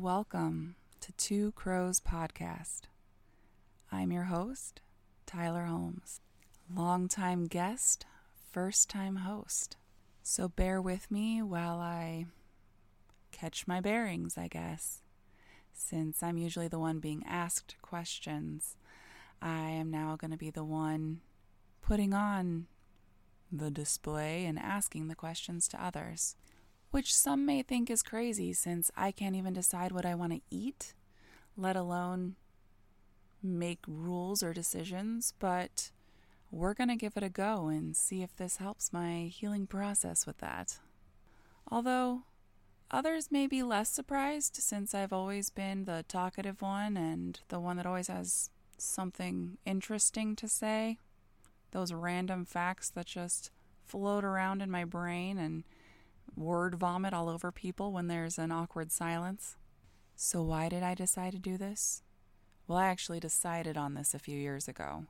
Welcome to Two Crows Podcast. I'm your host, Tylar Holmes, longtime guest, first time host. So bear with me while I catch my bearings, I guess. Since I'm usually the one being asked questions, I am now going to be the one putting on the display and asking the questions to others, which some may think is crazy since I can't even decide what I want to eat, let alone make rules or decisions, but we're going to give it a go and see if this helps my healing process with that. Although others may be less surprised since I've always been the talkative one and the one that always has something interesting to say. Those random facts that just float around in my brain and word vomit all over people when there's an awkward silence. So, why did I decide to do this? Well, I actually decided on this a few years ago.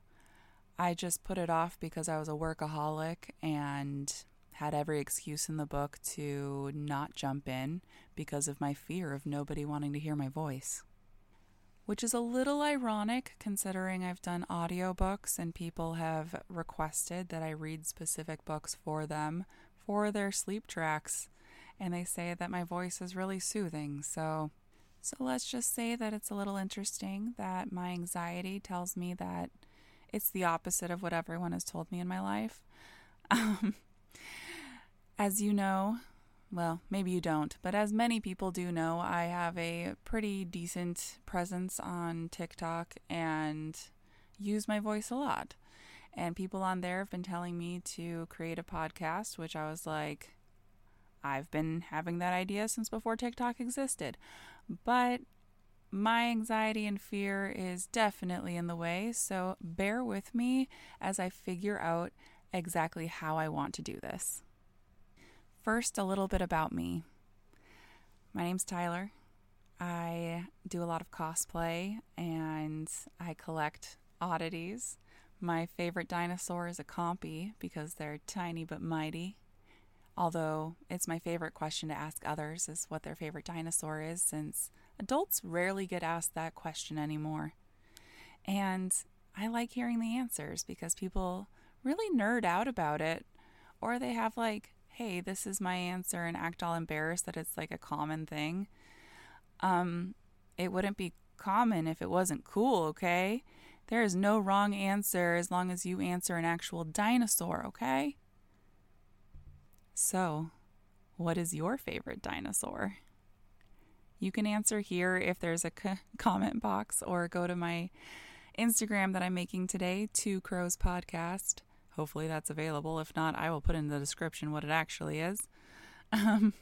I just put it off because I was a workaholic and had every excuse in the book to not jump in because of my fear of nobody wanting to hear my voice. Which is a little ironic considering I've done audiobooks and people have requested that I read specific books for them for their sleep tracks. And they say that my voice is really soothing. So so let's just say that it's a little interesting that my anxiety tells me that it's the opposite of what everyone has told me in my life. Um, as you know, well, maybe you don't, but as many people do know, I have a pretty decent presence on TikTok and use my voice a lot. And people on there have been telling me to create a podcast, which I was like, I've been having that idea since before TikTok existed. But my anxiety and fear is definitely in the way, so bear with me as I figure out exactly how I want to do this. First, a little bit about me. My name's Tylar. I do a lot of cosplay and I collect oddities. My favorite dinosaur is a compy because they're tiny but mighty. Although it's my favorite question to ask others is what their favorite dinosaur is, since adults rarely get asked that question anymore. And I like hearing the answers because people really nerd out about it, or they have like, hey, this is my answer, and act all embarrassed that it's like a common thing. Um, it wouldn't be common if it wasn't cool, okay? There is no wrong answer as long as you answer an actual dinosaur, okay? So, what is your favorite dinosaur? You can answer here if there's a c- comment box or go to my Instagram that I'm making today, Two Crows Podcast. Hopefully that's available. If not, I will put in the description what it actually is. Um,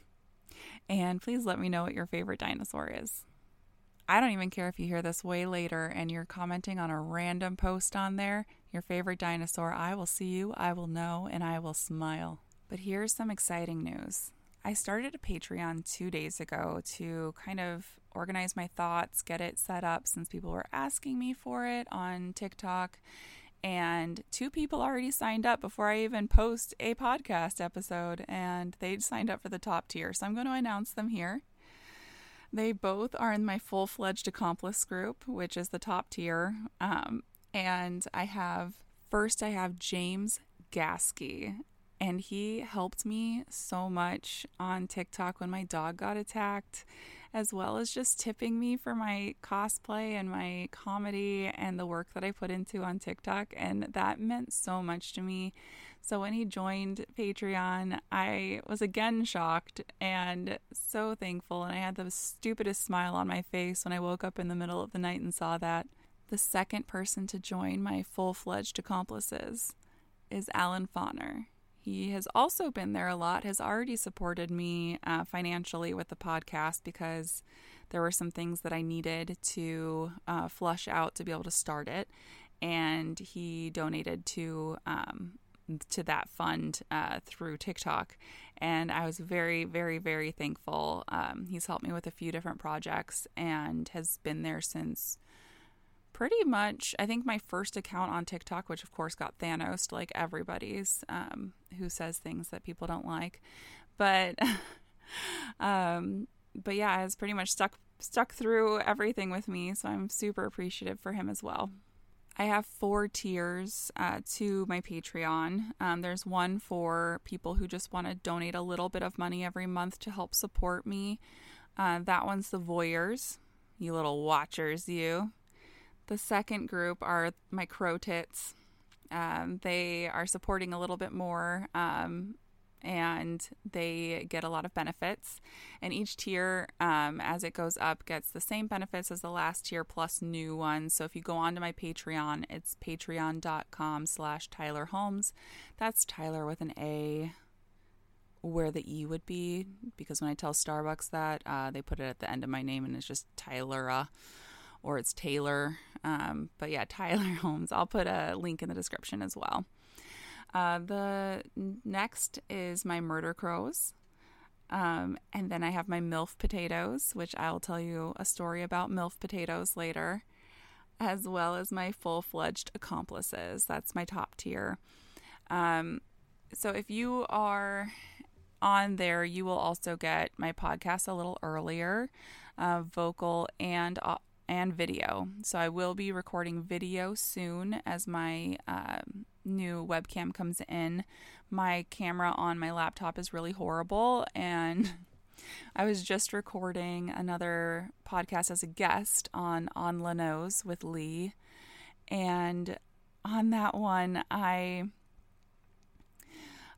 and please let me know what your favorite dinosaur is. I don't even care if you hear this way later and you're commenting on a random post on there, your favorite dinosaur. I will see you, I will know, and I will smile. But here's some exciting news. I started a Patreon two days ago to kind of organize my thoughts, get it set up since people were asking me for it on TikTok. And two people already signed up before I even post a podcast episode, and they signed up for the top tier. So I'm going to announce them here. They both are in my full fledged accomplice group, which is the top tier. Um, and I have first, I have James Gaskey, and he helped me so much on TikTok when my dog got attacked, as well as just tipping me for my cosplay and my comedy and the work that I put into on TikTok. And that meant so much to me. So when he joined Patreon, I was again shocked and so thankful. And I had the stupidest smile on my face when I woke up in the middle of the night and saw that. The second person to join my full fledged accomplices is Allan Fohner. He has also been there a lot, has already supported me uh, financially with the podcast because there were some things that I needed to uh, flush out to be able to start it. And he donated to um, to that fund uh, through TikTok, and I was very, very, very thankful. Um, he's helped me with a few different projects and has been there since pretty much I think my first account on TikTok, which of course got Thanos like everybody's, um, who says things that people don't like, but um, but yeah, has pretty much stuck stuck through everything with me. So I'm super appreciative for him as well. I have four tiers uh, to my Patreon. Um, there's one for people who just want to donate a little bit of money every month to help support me. Uh, that one's the voyeurs, you little watchers, you. The second group are my crow tits. Um, they are supporting a little bit more um, and they get a lot of benefits. And each tier, um, as it goes up, gets the same benefits as the last tier plus new ones. So if you go onto my Patreon, it's patreon.com slash Tylar Holmes. That's Tylar with an A where the E would be because when I tell Starbucks that, uh, they put it at the end of my name and it's just Tyler uh, or it's Taylor. Um, but yeah, Tylar Holmes. I'll put a link in the description as well. Uh, the next is my murder crows. Um, and then I have my MILF potatoes, which I'll tell you a story about MILF potatoes later, as well as my full fledged accomplices. That's my top tier. Um, so if you are on there, you will also get my podcast a little earlier, uh, vocal and and video. So I will be recording video soon as my um, new webcam comes in. My camera on my laptop is really horrible, and I was just recording another podcast as a guest on On Lanos with Lee, and on that one, I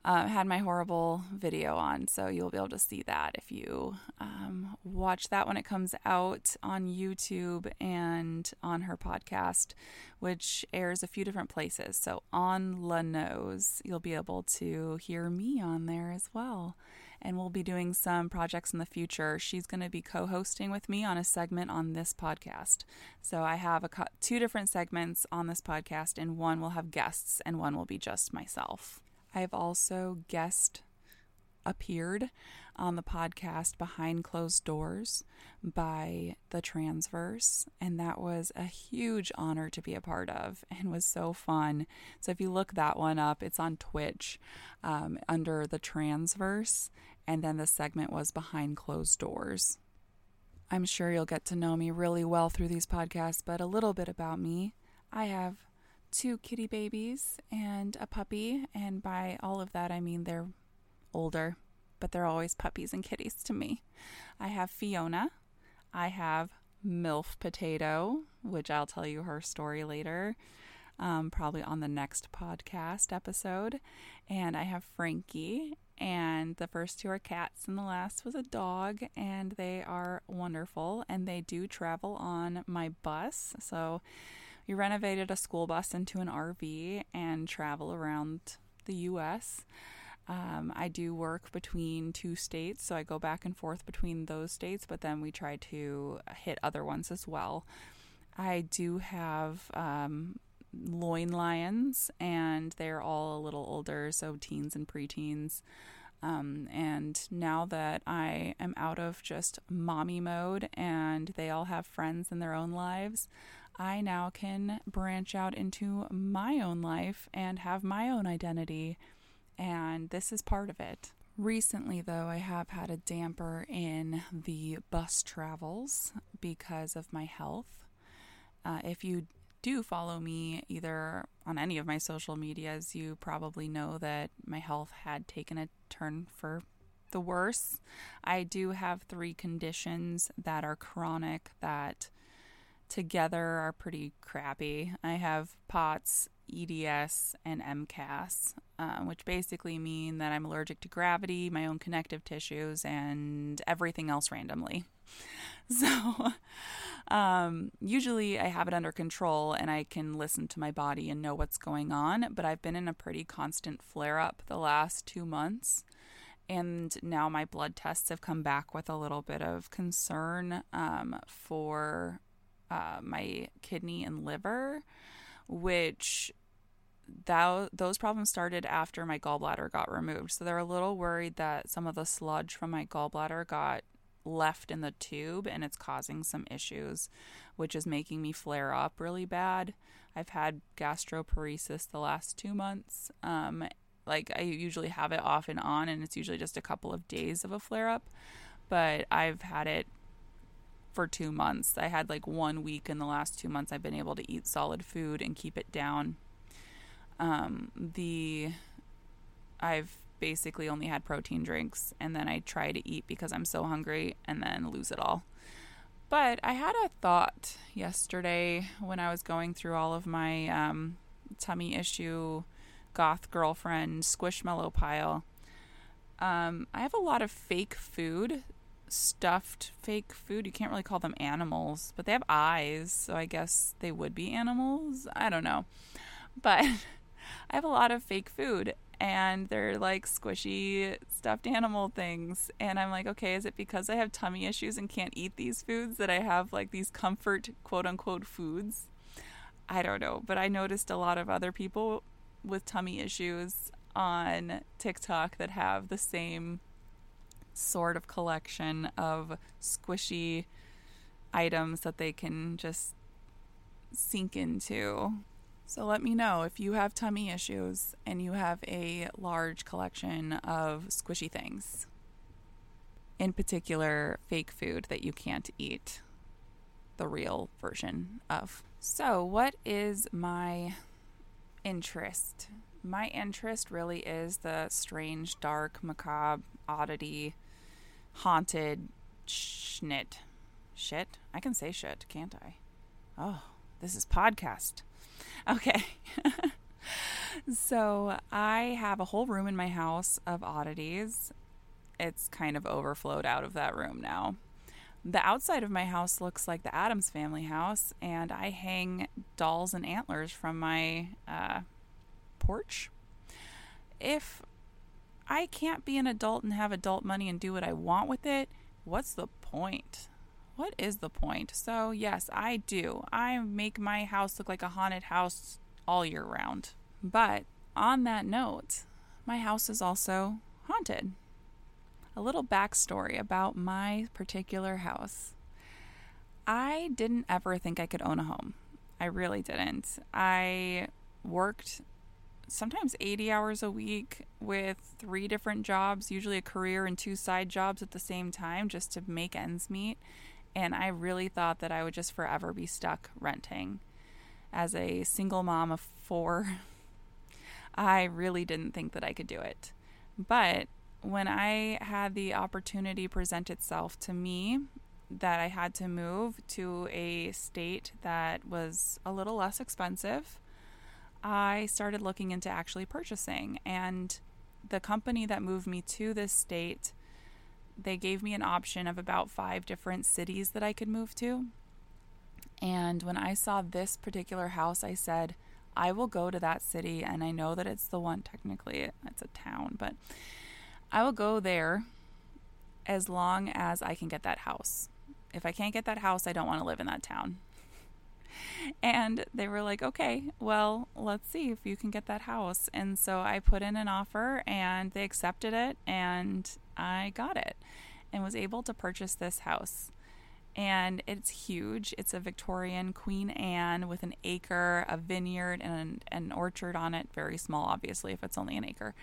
uh, had my horrible video on, so you'll be able to see that if you um, watch that when it comes out on YouTube and on her podcast, which airs a few different places. So on La Nose, you'll be able to hear me on there as well. And we'll be doing some projects in the future. She's going to be co hosting with me on a segment on this podcast. So I have a co- two different segments on this podcast, and one will have guests, and one will be just myself. I've also guest appeared on the podcast Behind Closed Doors by the Transverse, and that was a huge honor to be a part of and was so fun. So, if you look that one up, it's on Twitch um, under the Transverse, and then the segment was Behind Closed Doors. I'm sure you'll get to know me really well through these podcasts, but a little bit about me. I have two kitty babies and a puppy. And by all of that, I mean they're older, but they're always puppies and kitties to me. I have Fiona. I have MILF Potato, which I'll tell you her story later, um, probably on the next podcast episode. And I have Frankie. And the first two are cats, and the last was a dog, and they are wonderful. And they do travel on my bus. So we renovated a school bus into an RV and travel around the US. Um, I do work between two states, so I go back and forth between those states, but then we try to hit other ones as well. I do have um, loin lions, and they're all a little older, so teens and preteens. Um, and now that I am out of just mommy mode and they all have friends in their own lives, I now can branch out into my own life and have my own identity. And this is part of it. Recently, though, I have had a damper in the bus travels because of my health. Uh, if you do follow me either on any of my social medias, you probably know that my health had taken a turn for the worse. I do have three conditions that are chronic that together are pretty crappy. I have POTS, EDS, and MCAS, uh, which basically mean that I'm allergic to gravity, my own connective tissues, and everything else randomly. So, um, usually I have it under control and I can listen to my body and know what's going on, but I've been in a pretty constant flare up the last two months. And now my blood tests have come back with a little bit of concern um, for uh, my kidney and liver, which that those problems started after my gallbladder got removed. So they're a little worried that some of the sludge from my gallbladder got left in the tube and it's causing some issues, which is making me flare up really bad. I've had gastroparesis the last two months. Um, like I usually have it off and on, and it's usually just a couple of days of a flare up. but I've had it for two months. I had like one week in the last two months I've been able to eat solid food and keep it down. Um, the I've basically only had protein drinks and then I try to eat because I'm so hungry and then lose it all. But I had a thought yesterday when I was going through all of my um, tummy issue, goth girlfriend, squishmallow pile. Um, I have a lot of fake food, stuffed fake food. You can't really call them animals, but they have eyes, so I guess they would be animals. I don't know. But I have a lot of fake food, and they're like squishy stuffed animal things. And I'm like, okay, is it because I have tummy issues and can't eat these foods that I have like these comfort quote unquote foods? I don't know, but I noticed a lot of other people with tummy issues on TikTok that have the same sort of collection of squishy items that they can just sink into. So let me know if you have tummy issues and you have a large collection of squishy things. In particular, fake food that you can't eat the real version of. So, what is my interest? My interest really is the strange, dark, macabre, oddity, haunted schnit. Shit? I can say shit, can't I? Oh, this is podcast. Okay. so I have a whole room in my house of oddities. It's kind of overflowed out of that room now. The outside of my house looks like the Addams family house, and I hang dolls and antlers from my uh, porch. If I can't be an adult and have adult money and do what I want with it, what's the point? what is the point? So, yes, I do. I make my house look like a haunted house all year round. But on that note, my house is also haunted. A little backstory about my particular house. I didn't ever think I could own a home. I really didn't. I worked sometimes 80 hours a week with three different jobs, usually a career and two side jobs at the same time, just to make ends meet and I really thought that I would just forever be stuck renting. As a single mom of four, I really didn't think that I could do it. But when I had the opportunity present itself to me that I had to move to a state that was a little less expensive, I started looking into actually purchasing. And the company that moved me to this state they gave me an option of about five different cities that I could move to. And when I saw this particular house, I said, I will go to that city. And I know that it's the one, technically, it's a town, but I will go there as long as I can get that house. If I can't get that house, I don't want to live in that town. And they were like, okay, well, let's see if you can get that house. And so I put in an offer and they accepted it and I got it and was able to purchase this house. And it's huge. It's a Victorian Queen Anne with an acre, a vineyard, and an, orchard on it. Very small, obviously, if it's only an acre.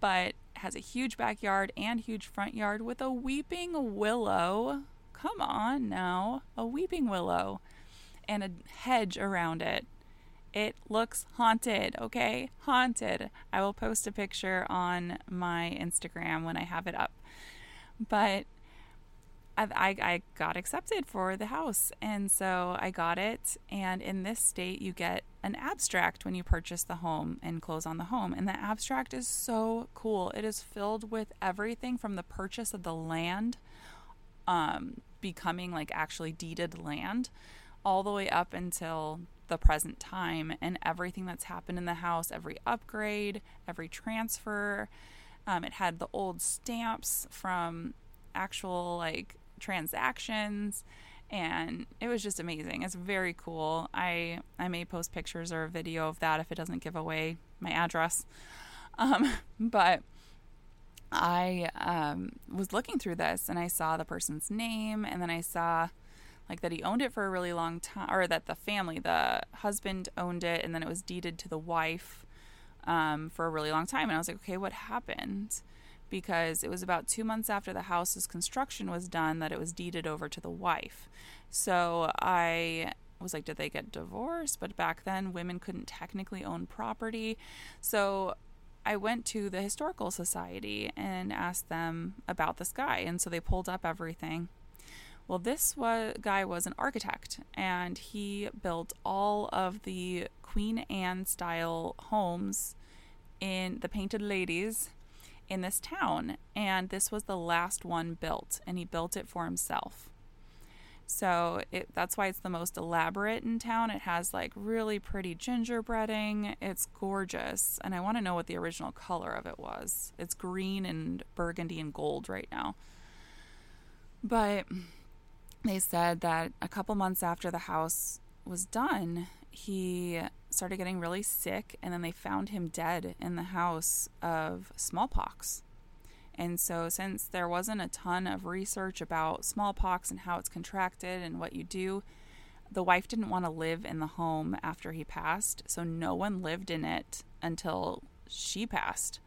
But has a huge backyard and huge front yard with a weeping willow. Come on now, a weeping willow and a hedge around it. It looks haunted, okay? Haunted. I will post a picture on my Instagram when I have it up. But I, I, I, got accepted for the house. And so I got it. And in this state, you get an abstract when you purchase the home and close on the home. And the abstract is so cool. It is filled with everything from the purchase of the land, um, becoming like actually deeded land all the way up until the present time and everything that's happened in the house, every upgrade, every transfer. Um, it had the old stamps from actual like transactions and it was just amazing. It's very cool. I I may post pictures or a video of that if it doesn't give away my address. Um, but I um, was looking through this and I saw the person's name and then I saw like that he owned it for a really long time, or that the family, the husband owned it, and then it was deeded to the wife um, for a really long time. And I was like, okay, what happened? because it was about two months after the house's construction was done that it was deeded over to the wife. So I was like, did they get divorced? But back then, women couldn't technically own property. So I went to the Historical Society and asked them about this guy. And so they pulled up everything. Well, this was, guy was an architect and he built all of the Queen Anne style homes in the Painted Ladies in this town. And this was the last one built, and he built it for himself. So it, that's why it's the most elaborate in town. It has like really pretty gingerbreading. It's gorgeous. And I want to know what the original color of it was. It's green and burgundy and gold right now. But they said that a couple months after the house was done, he started getting really sick, and then they found him dead in the house of smallpox. And so, since there wasn't a ton of research about smallpox and how it's contracted and what you do, the wife didn't want to live in the home after he passed. So, no one lived in it until she passed.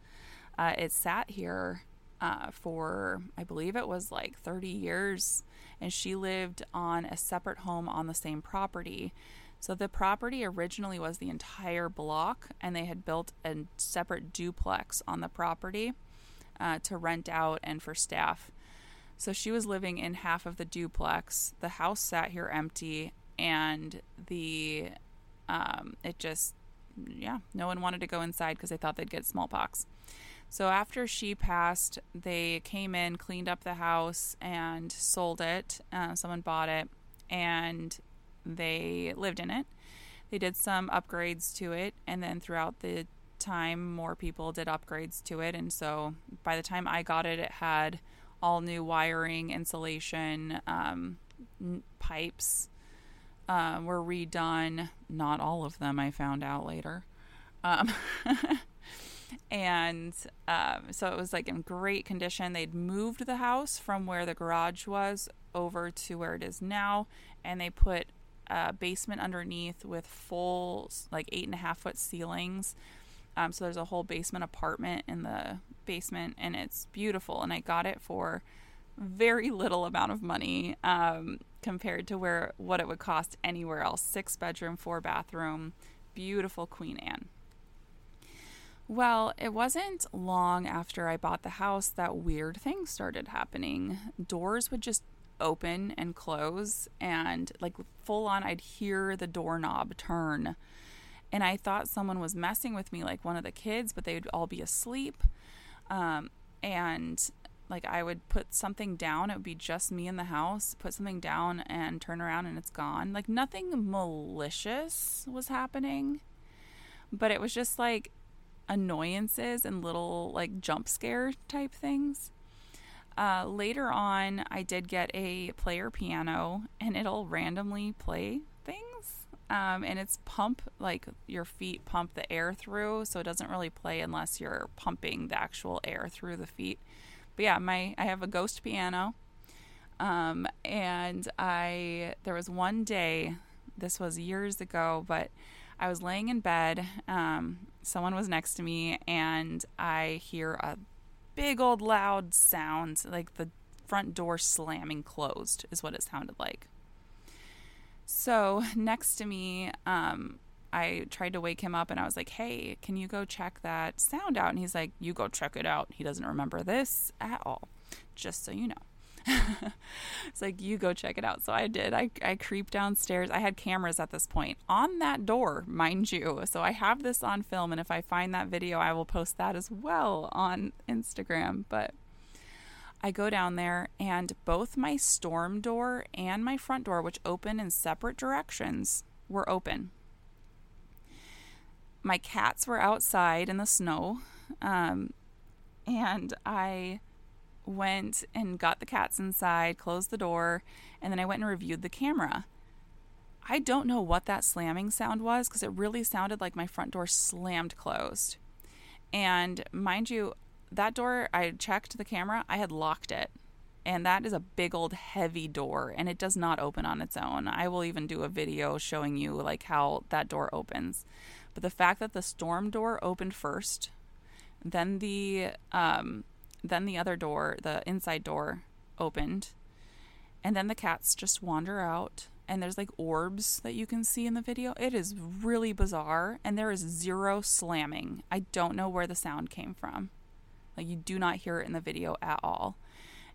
Uh, it sat here uh, for, I believe it was like 30 years, and she lived on a separate home on the same property. So the property originally was the entire block, and they had built a separate duplex on the property uh, to rent out and for staff. So she was living in half of the duplex. The house sat here empty, and the um, it just yeah, no one wanted to go inside because they thought they'd get smallpox. So after she passed, they came in, cleaned up the house, and sold it. Uh, someone bought it, and they lived in it. They did some upgrades to it, and then throughout the time, more people did upgrades to it. And so by the time I got it, it had all new wiring, insulation, um, n- pipes um, were redone. Not all of them, I found out later. Um, and um, so it was like in great condition. They'd moved the house from where the garage was over to where it is now, and they put a basement underneath with full, like eight and a half foot ceilings um, so there's a whole basement apartment in the basement, and it's beautiful. And I got it for very little amount of money um, compared to where what it would cost anywhere else. Six bedroom, four bathroom, beautiful Queen Anne. Well, it wasn't long after I bought the house that weird things started happening. Doors would just open and close, and like full on, I'd hear the doorknob turn and I thought someone was messing with me, like one of the kids, but they would all be asleep. Um, and like I would put something down, it would be just me in the house, put something down and turn around and it's gone. Like nothing malicious was happening, but it was just like annoyances and little like jump scare type things. Uh, later on, I did get a player piano and it'll randomly play things. um, and it's pump like your feet pump the air through, so it doesn't really play unless you're pumping the actual air through the feet. But yeah, my I have a ghost piano, um, and I there was one day, this was years ago, but I was laying in bed. Um, someone was next to me, and I hear a big old loud sound, like the front door slamming closed, is what it sounded like. So next to me, um, I tried to wake him up and I was like, hey, can you go check that sound out? And he's like, you go check it out. He doesn't remember this at all, just so you know. it's like, you go check it out. So I did. I, I creeped downstairs. I had cameras at this point on that door, mind you. So I have this on film. And if I find that video, I will post that as well on Instagram. But I go down there, and both my storm door and my front door, which open in separate directions, were open. My cats were outside in the snow, um, and I went and got the cats inside, closed the door, and then I went and reviewed the camera. I don't know what that slamming sound was because it really sounded like my front door slammed closed. And mind you, that door, I checked the camera, I had locked it. And that is a big old heavy door and it does not open on its own. I will even do a video showing you like how that door opens. But the fact that the storm door opened first, then the um, then the other door, the inside door, opened. And then the cats just wander out and there's like orbs that you can see in the video. It is really bizarre and there is zero slamming. I don't know where the sound came from. Like you do not hear it in the video at all.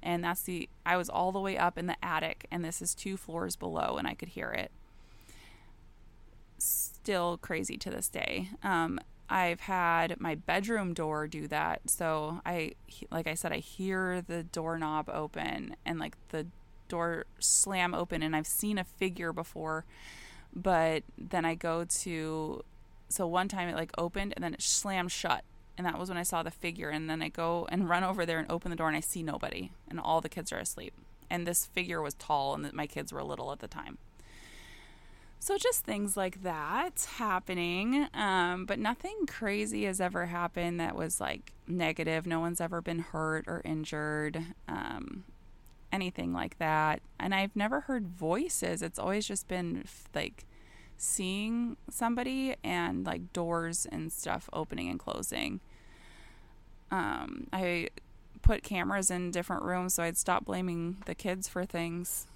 And that's the I was all the way up in the attic and this is two floors below and I could hear it. Still crazy to this day. Um, I've had my bedroom door do that. So I like I said I hear the doorknob open and like the door slam open and I've seen a figure before, but then I go to so one time it like opened and then it slammed shut. And that was when I saw the figure and then I go and run over there and open the door and I see nobody and all the kids are asleep. And this figure was tall and my kids were little at the time. So just things like that happening, um, but nothing crazy has ever happened that was like negative. No one's ever been hurt or injured. Um, anything like that. And I've never heard voices. It's always just been like seeing somebody and like doors and stuff opening and closing. Um, I put cameras in different rooms so I'd stop blaming the kids for things.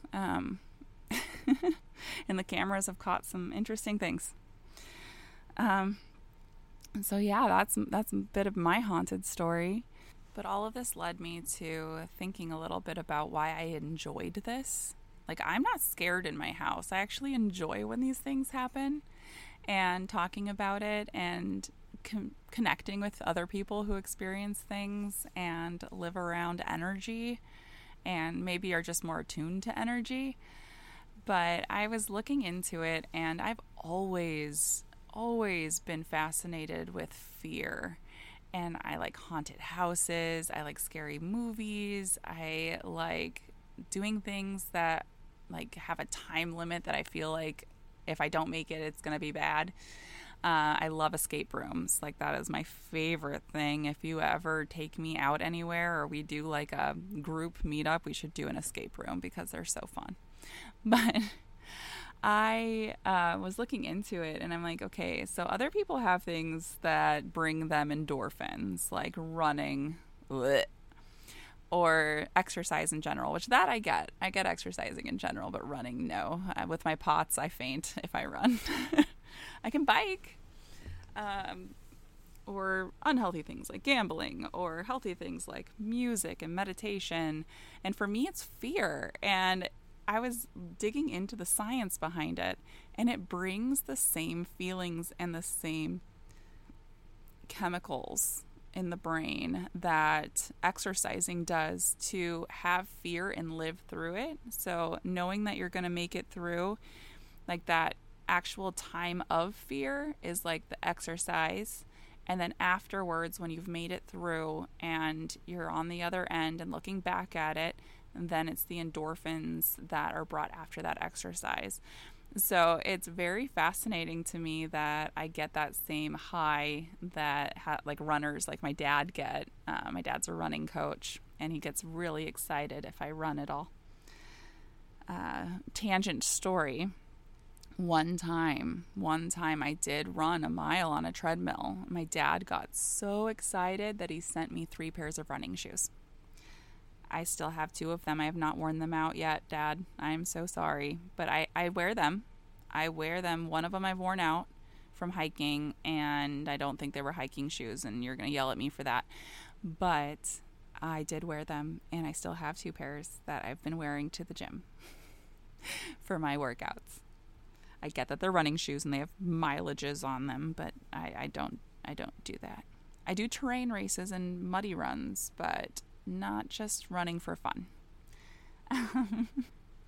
And the cameras have caught some interesting things. Um, so yeah, that's that's a bit of my haunted story. But all of this led me to thinking a little bit about why I enjoyed this. Like, I'm not scared in my house. I actually enjoy when these things happen and talking about it and con- connecting with other people who experience things and live around energy and maybe are just more attuned to energy. But I was looking into it and I've always, always been fascinated with fear and I like haunted houses. I like scary movies. I like doing things that like have a time limit that I feel like if I don't make it, it's going to be bad. Uh, I love escape rooms. Like, that is my favorite thing. If you ever take me out anywhere or we do like a group meetup, we should do an escape room because they're so fun. But I uh, was looking into it and I'm like, okay, so other people have things that bring them endorphins, like running bleh, or exercise in general, which that I get. I get exercising in general, but running, no. Uh, with my POTS, I faint if I run. I can bike. Um, or unhealthy things like gambling, or healthy things like music and meditation. And for me, it's fear. And I was digging into the science behind it, and it brings the same feelings and the same chemicals in the brain that exercising does to have fear and live through it. So, knowing that you're going to make it through, like that actual time of fear, is like the exercise. And then afterwards, when you've made it through and you're on the other end and looking back at it, and then it's the endorphins that are brought after that exercise. So it's very fascinating to me that I get that same high that ha- like runners like my dad get. Uh, my dad's a running coach, and he gets really excited if I run at all. Uh, tangent story. One time, one time I did run a mile on a treadmill. My dad got so excited that he sent me three pairs of running shoes. I still have two of them. I have not worn them out yet, Dad. I'm so sorry. But I, I wear them. I wear them. One of them I've worn out from hiking, and I don't think they were hiking shoes, and you're going to yell at me for that. But I did wear them, and I still have two pairs that I've been wearing to the gym for my workouts. I get that they're running shoes and they have mileages on them, but I, I don't I don't do that. I do terrain races and muddy runs, but not just running for fun.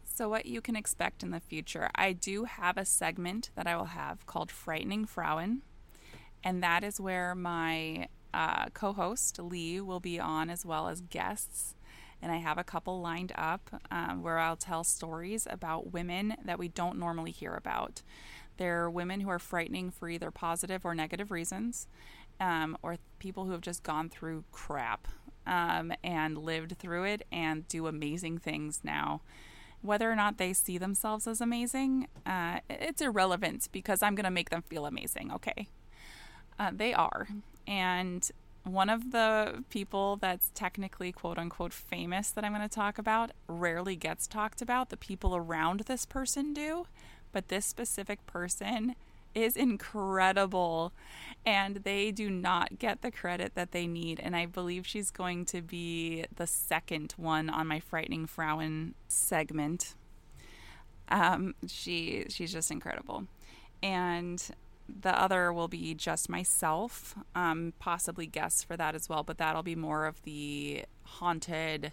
so, what you can expect in the future, I do have a segment that I will have called Frightening Frauen, and that is where my uh, co host Lee will be on as well as guests. And I have a couple lined up um, where I'll tell stories about women that we don't normally hear about. They're women who are frightening for either positive or negative reasons, um, or people who have just gone through crap um, and lived through it and do amazing things now. Whether or not they see themselves as amazing, uh, it's irrelevant because I'm going to make them feel amazing, okay? Uh, they are. And one of the people that's technically quote unquote famous that I'm going to talk about rarely gets talked about. The people around this person do, but this specific person is incredible and they do not get the credit that they need. And I believe she's going to be the second one on my Frightening Frauen segment. Um, she she's just incredible. And the other will be just myself, um, possibly guests for that as well, but that'll be more of the haunted,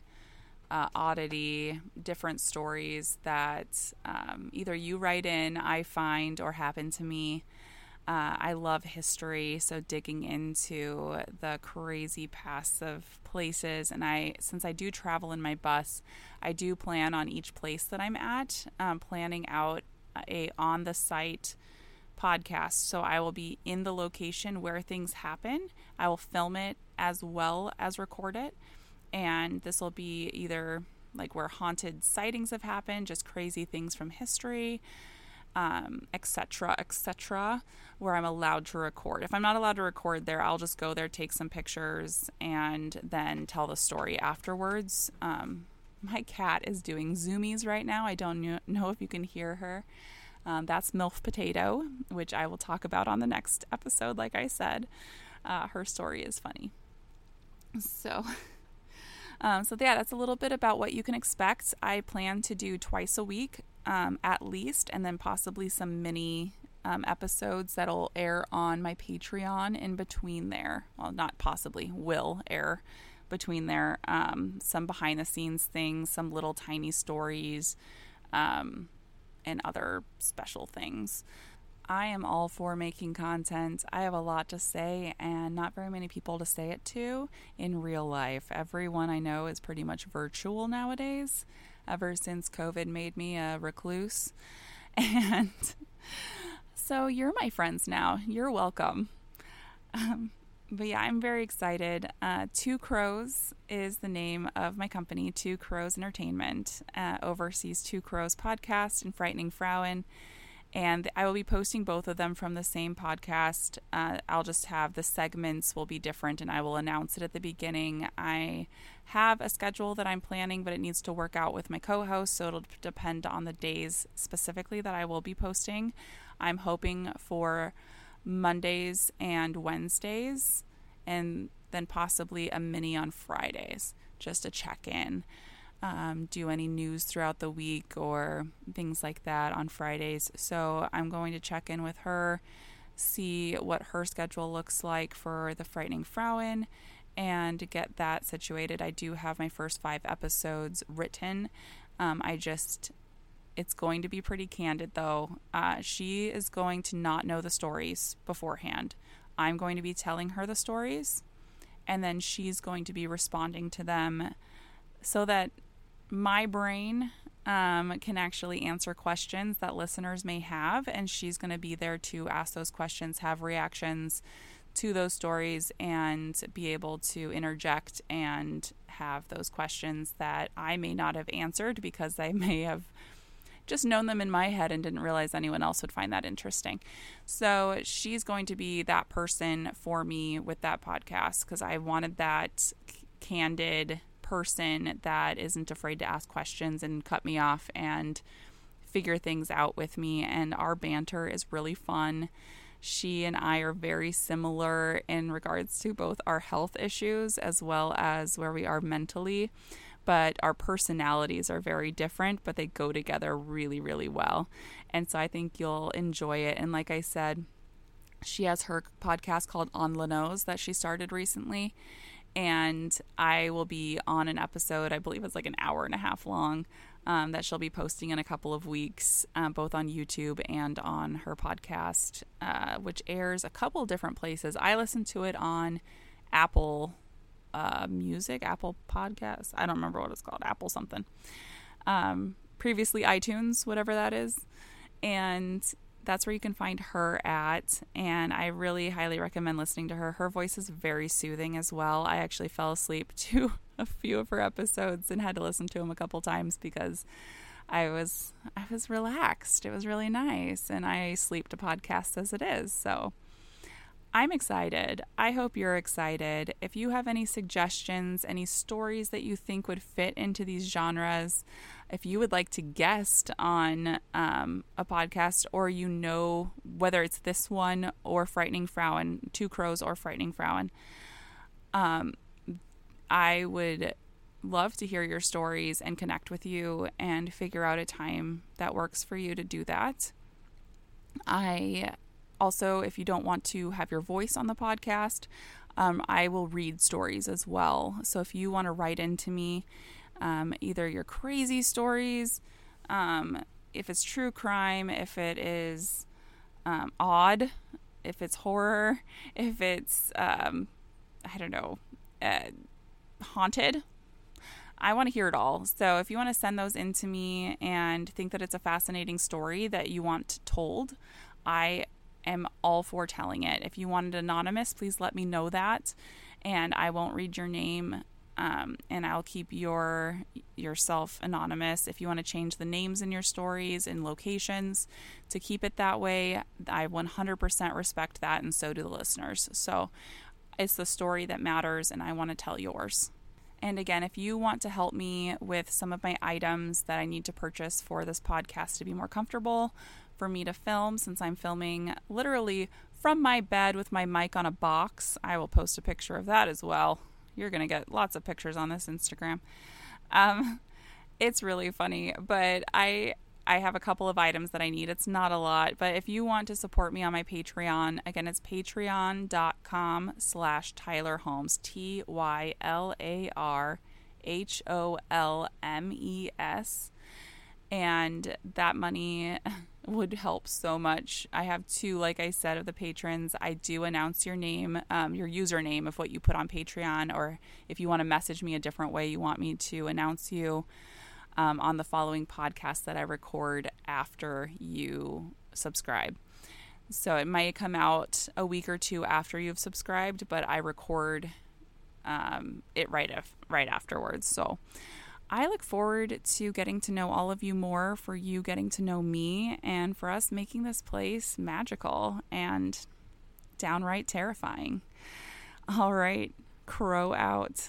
uh, oddity, different stories that um, either you write in, I find, or happen to me. Uh, I love history, so digging into the crazy pasts of places. And I, since I do travel in my bus, I do plan on each place that I'm at, um, planning out a on the site podcast. So I will be in the location where things happen. I will film it as well as record it. And this will be either like where haunted sightings have happened, just crazy things from history, um, etc., etc., where I'm allowed to record. If I'm not allowed to record there, I'll just go there, take some pictures, and then tell the story afterwards. Um, my cat is doing zoomies right now. I don't know if you can hear her. Um, that's MILF Potato, which I will talk about on the next episode, like I said. Uh, her story is funny. So. Um, so yeah, that's a little bit about what you can expect. I plan to do twice a week, um, at least, and then possibly some mini um, episodes that'll air on my Patreon in between there. Well, not possibly, will air between there. Um, some behind the scenes things, some little tiny stories, um, and other special things. I am all for making content. I have a lot to say and not very many people to say it to in real life. Everyone I know is pretty much virtual nowadays, ever since COVID made me a recluse. And so you're my friends now. You're welcome. Um, but yeah, I'm very excited. Uh, Two Crows is the name of my company, Two Crows Entertainment, uh, oversees Two Crows podcast and Frightening Frauen. And I will be posting both of them from the same podcast. Uh, I'll just have the segments will be different and I will announce it at the beginning. I have a schedule that I'm planning, but it needs to work out with my co host. So it'll depend on the days specifically that I will be posting. I'm hoping for Mondays and Wednesdays, and then possibly a mini on Fridays just to check in. Um, do any news throughout the week or things like that on Fridays. So I'm going to check in with her, see what her schedule looks like for the Frightening Frauen, and get that situated. I do have my first five episodes written. Um, I just it's going to be pretty candid, though. Uh, she is going to not know the stories beforehand. I'm going to be telling her the stories, and then she's going to be responding to them so that my brain um, can actually answer questions that listeners may have, and she's going to be there to ask those questions, have reactions to those stories, and be able to interject and have those questions that I may not have answered because I may have just known them in my head and didn't realize anyone else would find that interesting. So she's going to be that person for me with that podcast because I wanted that candid person that isn't afraid to ask questions and cut me off and figure things out with me. And our banter is really fun. She and I are very similar in regards to both our health issues as well as where we are mentally but our personalities are very different, but they go together really, really well. And so I think you'll enjoy it. And like I said, she has her podcast called On Lanos that she started recently. And I will be on an episode, I believe it's like an hour and a half long, um, that she'll be posting in a couple of weeks, uh, both on YouTube and on her podcast, uh, which airs a couple different places. I listen to it on Apple uh, Music, Apple Podcasts. I don't remember what it's called, Apple something. Um, previously iTunes, whatever that is. And that's where you can find her at. And I really highly recommend listening to her. Her voice is very soothing as well. I actually fell asleep to a few of her episodes and had to listen to them a couple times because I was I was relaxed. It was really nice, and I sleep to podcasts as it is. So I'm excited. I hope you're excited. If you have any suggestions, any stories that you think would fit into these genres, if you would like to guest on um, a podcast or you know whether it's this one or Frightening Frauen, Two Crows or Frightening Frauen, um, I would love to hear your stories and connect with you and figure out a time that works for you to do that. I also, if you don't want to have your voice on the podcast, um, I will read stories as well. So if you want to write into me, um, either your crazy stories, um, if it's true crime, if it is um, odd, if it's horror, if it's, um, I don't know, uh, haunted, I want to hear it all. So if you want to send those in to me and think that it's a fascinating story that you want told, I am all for telling it. If you want it anonymous, please let me know that, and I won't read your name. Um, and I'll keep your yourself anonymous. If you want to change the names in your stories and locations to keep it that way, I 100% respect that, and so do the listeners. So it's the story that matters, and I want to tell yours. And again, if you want to help me with some of my items that I need to purchase for this podcast to be more comfortable for me to film, since I'm filming literally from my bed with my mic on a box, I will post a picture of that as well. You're going to get lots of pictures on this Instagram. Um, it's really funny, but I I have a couple of items that I need. It's not a lot, but if you want to support me on my Patreon, again, it's patreon.com slash Tylar Holmes, T Y L A R H O L M E S. And that money would help so much. I have two, like I said, of the patrons. I do announce your name, um, your username of what you put on Patreon, or if you want to message me a different way you want me to announce you um, on the following podcast that I record after you subscribe. So it might come out a week or two after you've subscribed, but I record um, it right af- right afterwards. So I look forward to getting to know all of you more, for you getting to know me, and for us making this place magical and downright terrifying. All right, crow out.